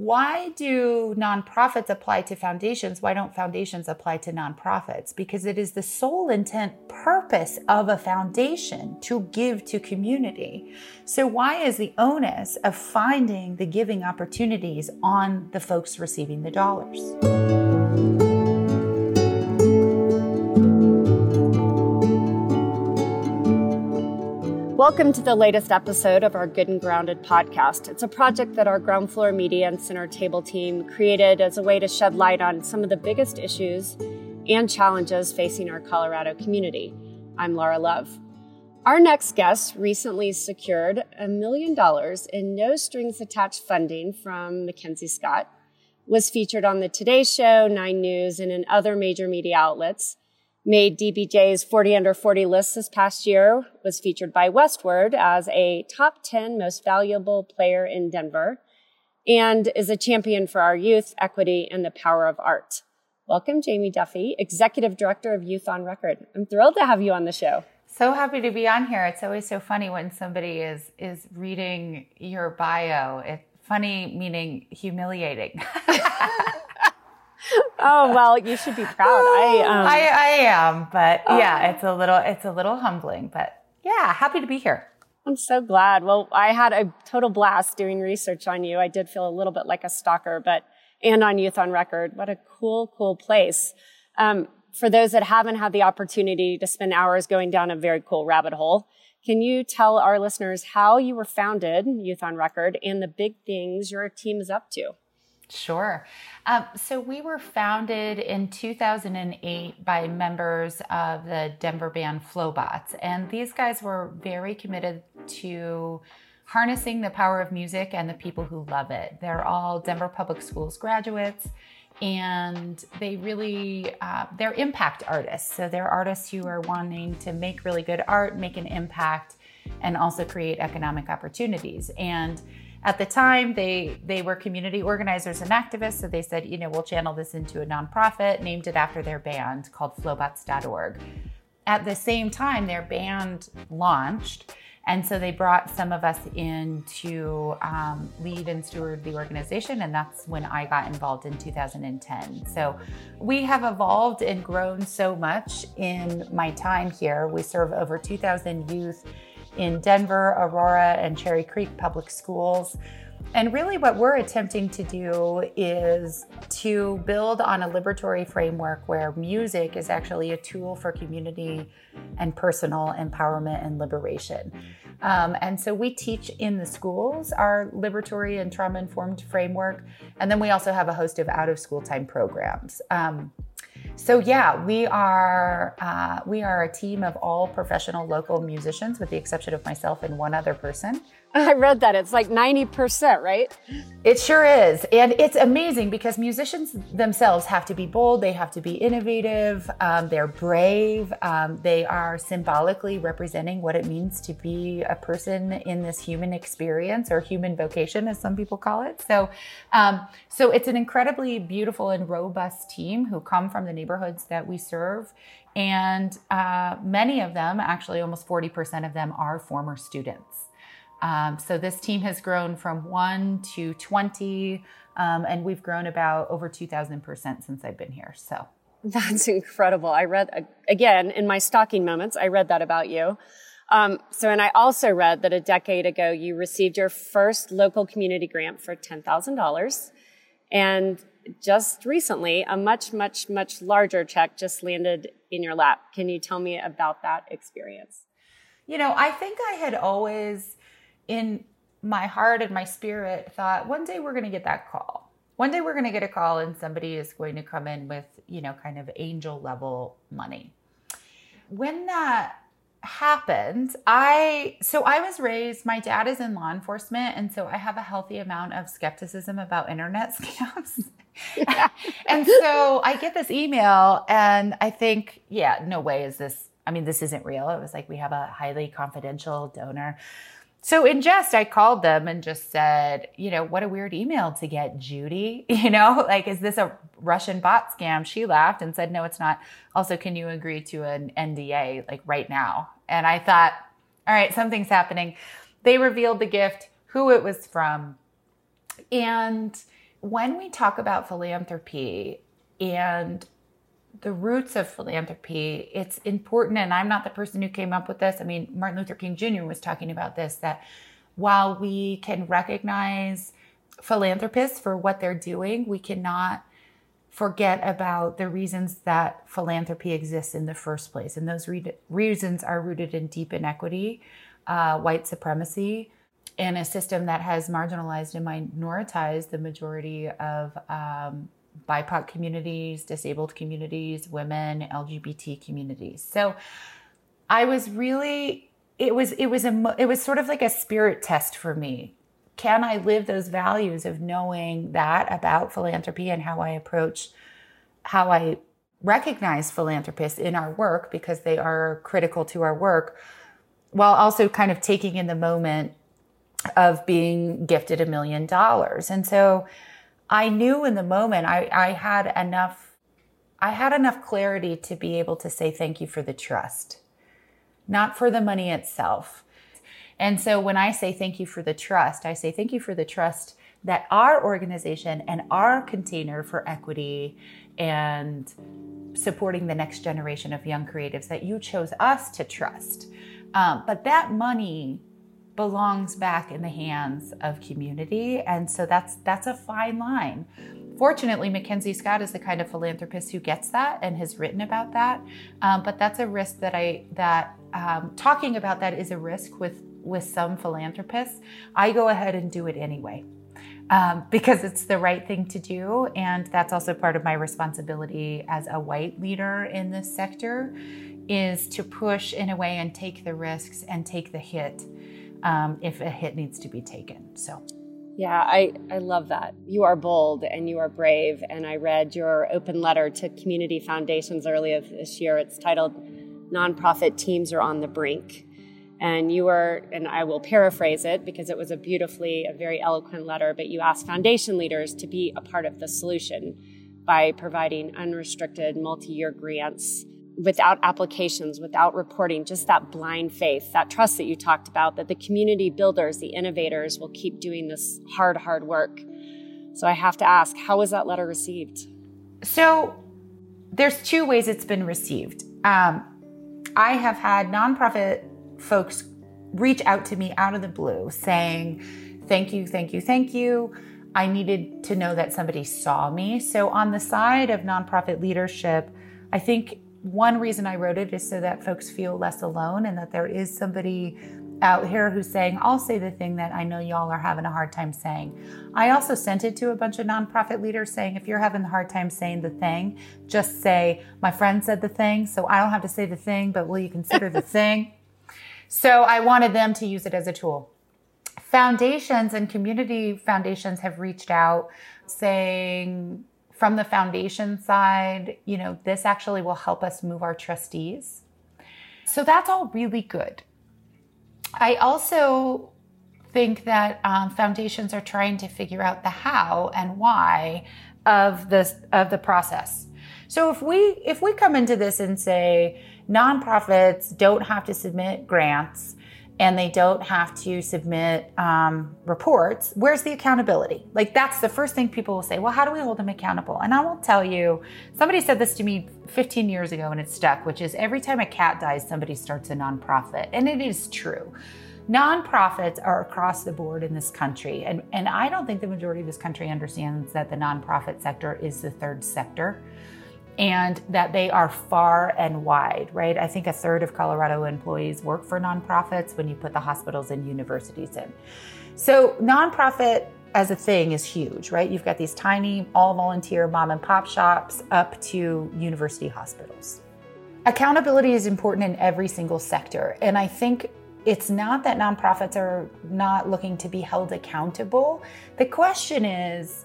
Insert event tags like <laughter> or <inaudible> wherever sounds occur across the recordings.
why do nonprofits apply to foundations? Why don't foundations apply to nonprofits? Because it is the sole intent purpose of a foundation to give to community. So, why is the onus of finding the giving opportunities on the folks receiving the dollars? Welcome to the latest episode of our Good and Grounded podcast. It's a project that our Ground Floor Media and Center Table team created as a way to shed light on some of the biggest issues and challenges facing our Colorado community. I'm Laura Love. Our next guest recently secured a million dollars in no strings attached funding from Mackenzie Scott, was featured on the Today Show, Nine News, and in other major media outlets made DBJ's 40 under 40 list this past year, was featured by Westword as a top 10 most valuable player in Denver, and is a champion for our youth, equity, and the power of art. Welcome, Jamie Duffy, Executive Director of Youth on Record. I'm thrilled to have you on the show. So happy to be on here. It's always so funny when somebody is is reading your bio. It's funny meaning humiliating. <laughs> <laughs> oh well, you should be proud. I, um... I I am, but yeah, oh. it's a little it's a little humbling, but yeah, happy to be here. I'm so glad. Well, I had a total blast doing research on you. I did feel a little bit like a stalker, but and on Youth on Record. What a cool, cool place. Um, for those that haven't had the opportunity to spend hours going down a very cool rabbit hole, can you tell our listeners how you were founded, Youth on Record, and the big things your team is up to? Sure. Um, so we were founded in 2008 by members of the Denver band Flobots, and these guys were very committed to harnessing the power of music and the people who love it. They're all Denver Public Schools graduates, and they really uh, they're impact artists. So they're artists who are wanting to make really good art, make an impact, and also create economic opportunities. And at the time, they they were community organizers and activists, so they said, you know, we'll channel this into a nonprofit, named it after their band called Flobots.org. At the same time, their band launched, and so they brought some of us in to um, lead and steward the organization, and that's when I got involved in 2010. So we have evolved and grown so much in my time here. We serve over 2,000 youth in Denver, Aurora, and Cherry Creek public schools. And really, what we're attempting to do is to build on a liberatory framework where music is actually a tool for community and personal empowerment and liberation. Um, and so we teach in the schools our liberatory and trauma informed framework. And then we also have a host of out of school time programs. Um, so yeah, we are uh, we are a team of all professional local musicians, with the exception of myself and one other person. <laughs> I read that it's like ninety percent, right? It sure is, and it's amazing because musicians themselves have to be bold, they have to be innovative, um, they're brave, um, they are symbolically representing what it means to be a person in this human experience or human vocation, as some people call it. So, um, so it's an incredibly beautiful and robust team who come from the neighborhoods that we serve. And uh, many of them, actually almost 40% of them, are former students. Um, so this team has grown from one to 20, um, and we've grown about over 2,000% since I've been here. So that's <laughs> incredible. I read, again, in my stalking moments, I read that about you. Um, so, and I also read that a decade ago you received your first local community grant for $10,000. And just recently, a much, much, much larger check just landed in your lap. Can you tell me about that experience? You know, I think I had always, in my heart and my spirit, thought one day we're going to get that call. One day we're going to get a call and somebody is going to come in with, you know, kind of angel level money. When that happened, I so I was raised, my dad is in law enforcement, and so I have a healthy amount of skepticism about internet <laughs> scams. and so I get this email and I think, yeah, no way is this I mean, this isn't real. It was like we have a highly confidential donor. So in jest, I called them and just said, you know, what a weird email to get, Judy. <laughs> You know, like, is this a Russian bot scam? She laughed and said, no, it's not. Also, can you agree to an NDA like right now? And I thought, all right, something's happening. They revealed the gift, who it was from. And when we talk about philanthropy and the roots of philanthropy, it's important, and I'm not the person who came up with this. I mean, Martin Luther King Jr. was talking about this that while we can recognize philanthropists for what they're doing, we cannot forget about the reasons that philanthropy exists in the first place. And those re- reasons are rooted in deep inequity, uh, white supremacy, and a system that has marginalized and minoritized the majority of um, BIPOC communities, disabled communities, women, LGBT communities. So I was really it was it was a it was sort of like a spirit test for me. Can I live those values of knowing that about philanthropy and how I approach how I recognize philanthropists in our work because they are critical to our work while also kind of taking in the moment of being gifted a million dollars. And so I knew in the moment I, I had enough, I had enough clarity to be able to say thank you for the trust, not for the money itself. And so when I say thank you for the trust, I say thank you for the trust that our organization and our container for equity and supporting the next generation of young creatives that you chose us to trust. Um, but that money belongs back in the hands of community. And so that's that's a fine line. Fortunately mackenzie scott is the kind of philanthropist who gets that and has written about that. Um, but that's a risk that i that um, talking about that is a risk with with some philanthropists. I go ahead and do it anyway um, because it's the right thing to do. And that's also part of my responsibility as a white leader in this sector is to push in a way and take the risks and take the hit um, if a hit needs to be taken. So. Yeah, I, I love that. You are bold and you are brave. And I read your open letter to community foundations earlier this year. It's titled Nonprofit Teams Are on the Brink. And you were, and I will paraphrase it because it was a beautifully, a very eloquent letter, but you asked foundation leaders to be a part of the solution by providing unrestricted multi year grants without applications, without reporting, just that blind faith, that trust that you talked about, that the community builders, the innovators will keep doing this hard, hard work. So I have to ask, how was that letter received? So there's two ways it's been received. Um, I have had nonprofit folks reach out to me out of the blue saying, Thank you, thank you, thank you. I needed to know that somebody saw me. So, on the side of nonprofit leadership, I think one reason I wrote it is so that folks feel less alone and that there is somebody out here who's saying, I'll say the thing that I know y'all are having a hard time saying. I also sent it to a bunch of nonprofit leaders saying, if you're having a hard time saying the thing, just say, my friend said the thing, so I don't have to say the thing, but will you consider the <laughs> thing? So I wanted them to use it as a tool. Foundations and community foundations have reached out saying, from the foundation side, you know, this actually will help us move our trustees. So that's all really good. I also think that um, foundations are trying to figure out the how and why of this of the process. So if we if we come into this and say nonprofits don't have to submit grants and they don't have to submit um, reports, where's the accountability? Like, that's the first thing people will say. Well, how do we hold them accountable? And I will tell you, somebody said this to me 15 years ago and it stuck, which is every time a cat dies, somebody starts a nonprofit. And it is true. Nonprofits are across the board in this country. And, and I don't think the majority of this country understands that the nonprofit sector is the third sector and that they are far and wide, right? I think a third of Colorado employees work for nonprofits when you put the hospitals and universities in. So, nonprofit as a thing is huge, right? You've got these tiny, all volunteer mom and pop shops up to university hospitals. Accountability is important in every single sector. And I think it's not that nonprofits are not looking to be held accountable. The question is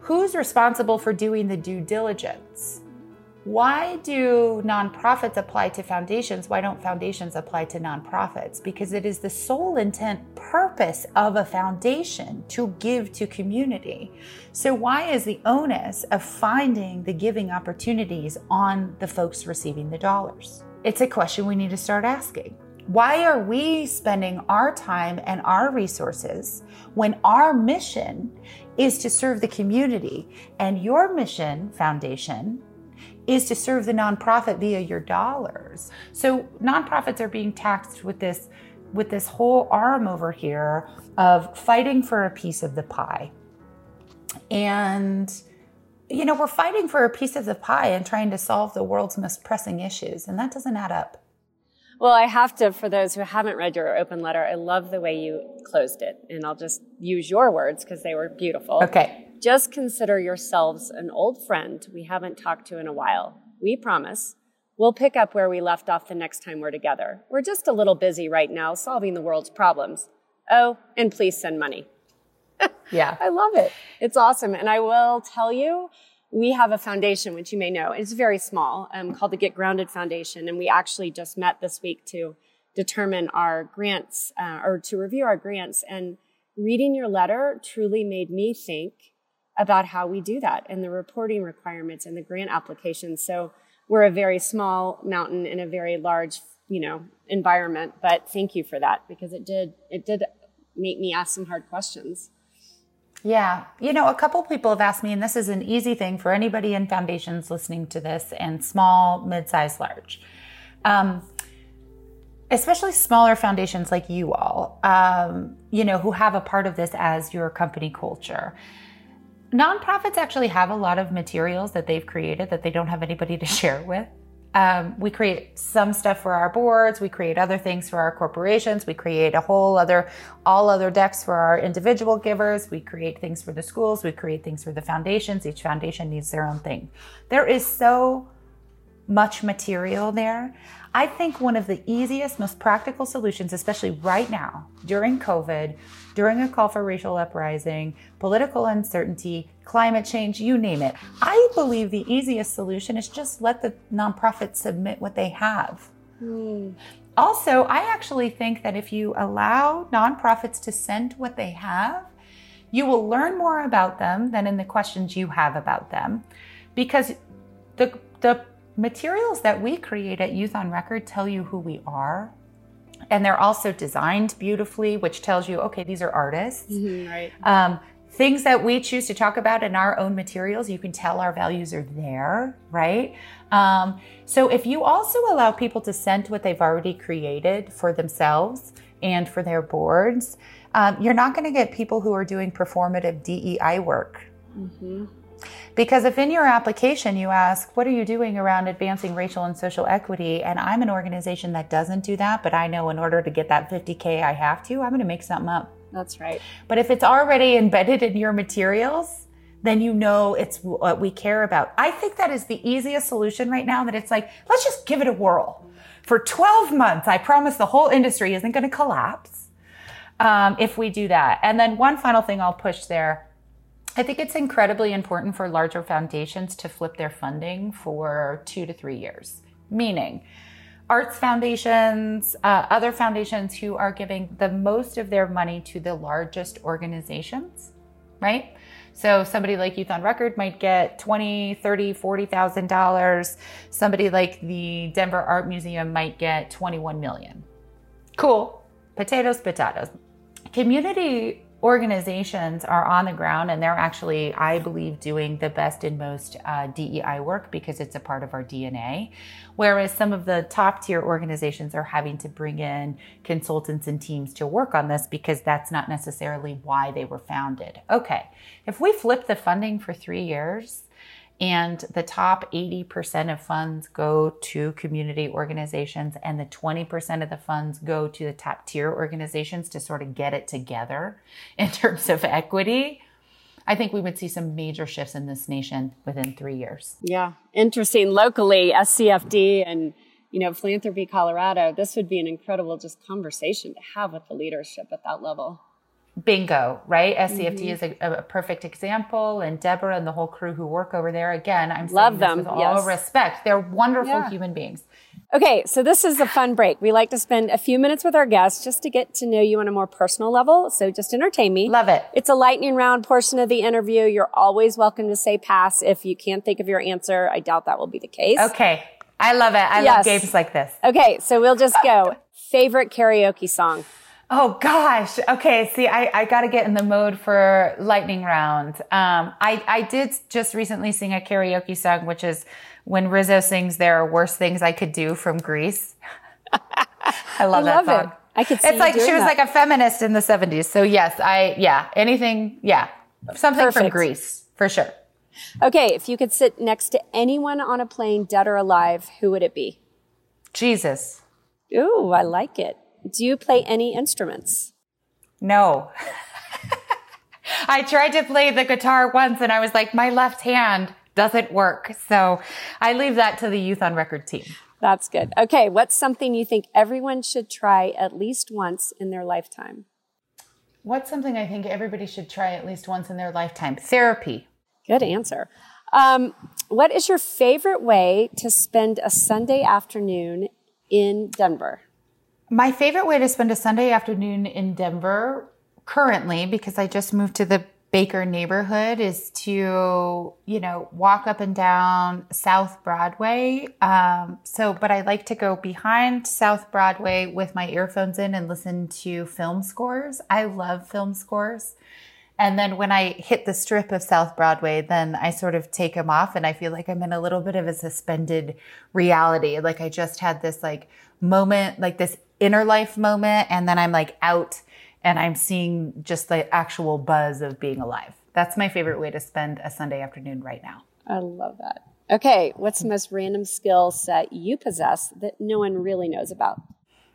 who's responsible for doing the due diligence? Why do nonprofits apply to foundations? Why don't foundations apply to nonprofits? Because it is the sole intent purpose of a foundation to give to community. So, why is the onus of finding the giving opportunities on the folks receiving the dollars? It's a question we need to start asking. Why are we spending our time and our resources when our mission is to serve the community. And your mission, foundation, is to serve the nonprofit via your dollars. So nonprofits are being taxed with this with this whole arm over here of fighting for a piece of the pie. And you know, we're fighting for a piece of the pie and trying to solve the world's most pressing issues, and that doesn't add up. Well, I have to, for those who haven't read your open letter, I love the way you closed it. And I'll just use your words because they were beautiful. Okay. Just consider yourselves an old friend we haven't talked to in a while. We promise we'll pick up where we left off the next time we're together. We're just a little busy right now solving the world's problems. Oh, and please send money. <laughs> yeah. I love it. It's awesome. And I will tell you, we have a foundation, which you may know. It's very small, um, called the Get Grounded Foundation. And we actually just met this week to determine our grants uh, or to review our grants. And reading your letter truly made me think about how we do that and the reporting requirements and the grant applications. So we're a very small mountain in a very large, you know, environment. But thank you for that because it did it did make me ask some hard questions. Yeah. You know, a couple people have asked me, and this is an easy thing for anybody in foundations listening to this and small, mid-sized, large. Um, especially smaller foundations like you all, um, you know, who have a part of this as your company culture. Nonprofits actually have a lot of materials that they've created that they don't have anybody to <laughs> share with. Um, we create some stuff for our boards. We create other things for our corporations. We create a whole other, all other decks for our individual givers. We create things for the schools. We create things for the foundations. Each foundation needs their own thing. There is so much material there. I think one of the easiest, most practical solutions, especially right now during COVID, during a call for racial uprising, political uncertainty, climate change, you name it. I believe the easiest solution is just let the nonprofits submit what they have. Mm. Also, I actually think that if you allow nonprofits to send what they have, you will learn more about them than in the questions you have about them because the the materials that we create at Youth on Record tell you who we are. And they're also designed beautifully, which tells you, okay, these are artists. Mm-hmm, right. Um, things that we choose to talk about in our own materials, you can tell our values are there, right? Um, so if you also allow people to send what they've already created for themselves and for their boards, um, you're not going to get people who are doing performative DEI work. Mm-hmm. Because if in your application you ask, what are you doing around advancing racial and social equity? And I'm an organization that doesn't do that, but I know in order to get that 50K, I have to, I'm going to make something up. That's right. But if it's already embedded in your materials, then you know it's what we care about. I think that is the easiest solution right now that it's like, let's just give it a whirl. For 12 months, I promise the whole industry isn't going to collapse um, if we do that. And then one final thing I'll push there I think it's incredibly important for larger foundations to flip their funding for two to three years, meaning arts foundations, uh, other foundations who are giving the most of their money to the largest organizations, right? So somebody like Youth on Record might get 20, 30, 40,000 dollars. Somebody like the Denver Art Museum might get 21 million. Cool. Potatoes, potatoes. Community organizations are on the ground and they're actually, I believe, doing the best and most uh, DEI work because it's a part of our DNA. Whereas some of the top tier organizations are having to bring in consultants and teams to work on this because that's not necessarily why they were founded. Okay, if we flip the funding for three years, and the top 80% of funds go to community organizations, and the 20% of the funds go to the top tier organizations to sort of get it together <laughs> in terms of equity. I think we would see some major shifts in this nation within three years. Yeah, interesting. Locally, SCFD and you know Philanthropy Colorado, this would be an incredible just conversation to have with the leadership at that level bingo, right? SCFD mm-hmm. is a, a, perfect example, and Deborah and the whole crew who work over there. Again, I'm love them with yes. all respect. They're wonderful yeah. human beings. Okay, so this is a fun break. We like to spend a few minutes with our guests just to get to know you on a more personal level. So just entertain me. Love it. It's a lightning round portion of the interview. You're always welcome to say pass if you can't think of your answer. I doubt that will be the case. Okay. I love it. I yes. love games like this. Okay, so we'll just go. <laughs> Favorite karaoke song? Oh gosh. Okay. See, I, I got to get in the mode for lightning round. Um, I, I did just recently sing a karaoke song, which is when Rizzo sings "There Are Worse Things I Could Do" from Grease. <laughs> I love, I that song. It. I could. it's like she was that. like a feminist in the '70s. So yes, I yeah anything yeah something Perfect. from Grease for sure. Okay, if you could sit next to anyone on a plane, dead or alive, who would it be? Jesus. Ooh, I like it. Do you play any instruments? No. <laughs> I tried to play the guitar once and I was like, my left hand doesn't work. So I leave that to the Youth on Record team. That's good. Okay, what's something you think everyone should try at least once in their lifetime? What's something I think everybody should try at least once in their lifetime? Therapy. Good answer. Um, what is your favorite way to spend a Sunday afternoon in Denver? My favorite way to spend a Sunday afternoon in Denver currently, because I just moved to the Baker neighborhood, is to, you know, walk up and down South Broadway. Um, so, but I like to go behind South Broadway with my earphones in and listen to film scores. I love film scores. And then when I hit the strip of South Broadway, then I sort of take them off and I feel like I'm in a little bit of a suspended reality. Like I just had this like moment, like this inner life moment. And then I'm like out and I'm seeing just the actual buzz of being alive. That's my favorite way to spend a Sunday afternoon right now. I love that. Okay, what's the most random skill set you possess that no one really knows about?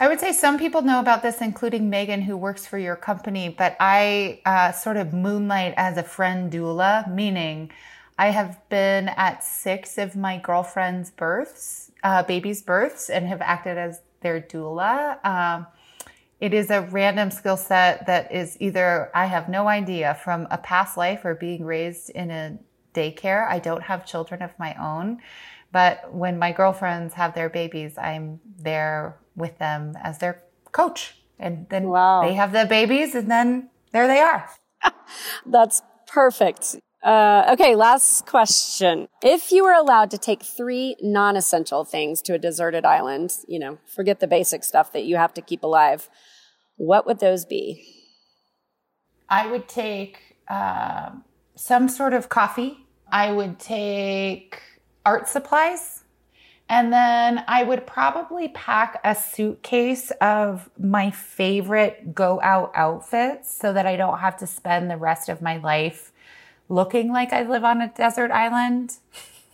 I would say some people know about this, including Megan, who works for your company, but I uh, sort of moonlight as a friend doula, meaning I have been at six of my girlfriend's births, uh, babies' births, and have acted as their doula. Um, it is a random skill set that is either I have no idea from a past life or being raised in a daycare. I don't have children of my own, but when my girlfriends have their babies, I'm there with them as their coach. And then wow. they have the babies and then there they are. <laughs> That's perfect. Uh, okay, last question. If you were allowed to take three non essential things to a deserted island, you know, forget the basic stuff that you have to keep alive, what would those be? I would take uh, some sort of coffee. I would take art supplies. And then I would probably pack a suitcase of my favorite go out outfits so that I don't have to spend the rest of my life looking like I live on a desert island.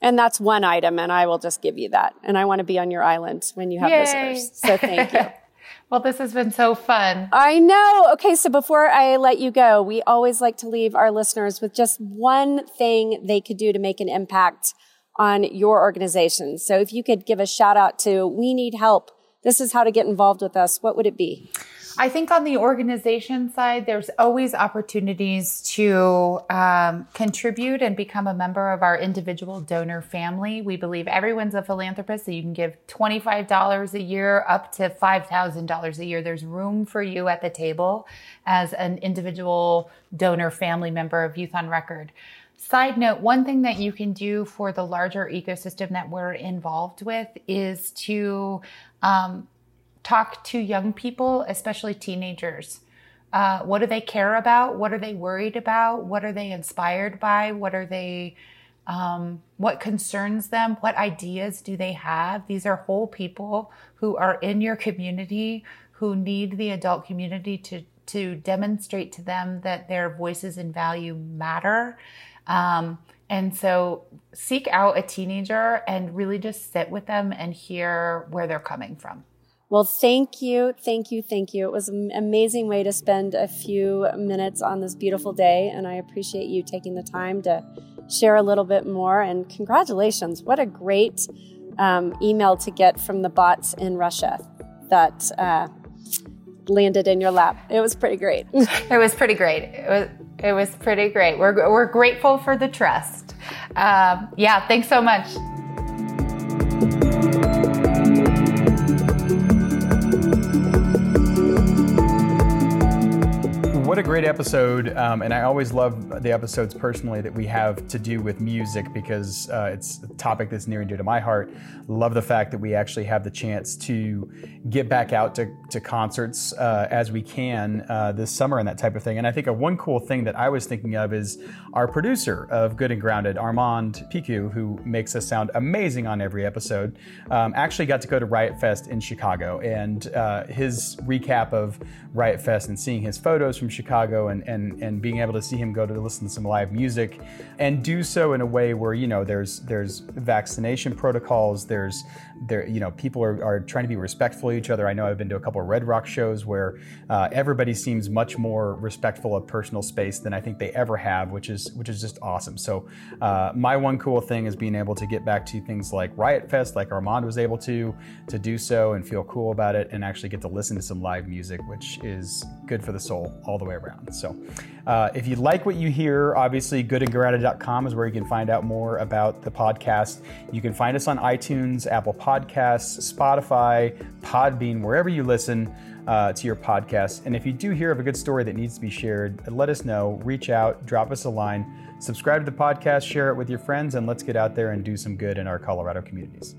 And that's one item, and I will just give you that. And I want to be on your island when you have Yay. visitors. So thank you. <laughs> well, this has been so fun. I know. Okay, so before I let you go, we always like to leave our listeners with just one thing they could do to make an impact on your organization. So if you could give a shout out to We Need Help, this is how to get involved with us, what would it be? I think on the organization side, there's always opportunities to um, contribute and become a member of our individual donor family. We believe everyone's a philanthropist, so you can give $25 a year up to $5,000 a year. There's room for you at the table as an individual donor family member of Youth on Record. Side note, one thing that you can do for the larger ecosystem that we're involved with is to um, talk to young people, especially teenagers. Uh, what do they care about? What are they worried about? What are they inspired by? What are they, um, what concerns them? What ideas do they have? These are whole people who are in your community who need the adult community to, to demonstrate to them that their voices and value matter. Um, and so seek out a teenager and really just sit with them and hear where they're coming from. Well, thank you, thank you, thank you. It was an amazing way to spend a few minutes on this beautiful day, and I appreciate you taking the time to share a little bit more. And congratulations! What a great um, email to get from the bots in Russia that uh, landed in your lap. It was pretty great. <laughs> it was pretty great. It was it was pretty great. We're we're grateful for the trust. Um, yeah, thanks so much. What a great episode. Um, and I always love the episodes personally that we have to do with music because uh, it's a topic that's near and dear to my heart. Love the fact that we actually have the chance to get back out to, to concerts uh, as we can uh, this summer and that type of thing. And I think a one cool thing that I was thinking of is our producer of Good and Grounded, Armand Piku, who makes us sound amazing on every episode, um, actually got to go to Riot Fest in Chicago. And uh, his recap of Riot Fest and seeing his photos from Chicago and, and, and being able to see him go to listen to some live music and do so in a way where, you know, there's there's vaccination protocols, there's there, you know, people are, are trying to be respectful of each other. I know I've been to a couple of Red Rock shows where uh, everybody seems much more respectful of personal space than I think they ever have, which is which is just awesome. So uh, my one cool thing is being able to get back to things like Riot Fest, like Armand was able to, to do so and feel cool about it, and actually get to listen to some live music, which is good for the soul all the way around. So uh, if you like what you hear, obviously goodandgrounded.com is where you can find out more about the podcast. You can find us on iTunes, Apple Podcasts, Spotify, Podbean, wherever you listen uh, to your podcast. And if you do hear of a good story that needs to be shared, let us know. Reach out, drop us a line, subscribe to the podcast, share it with your friends, and let's get out there and do some good in our Colorado communities.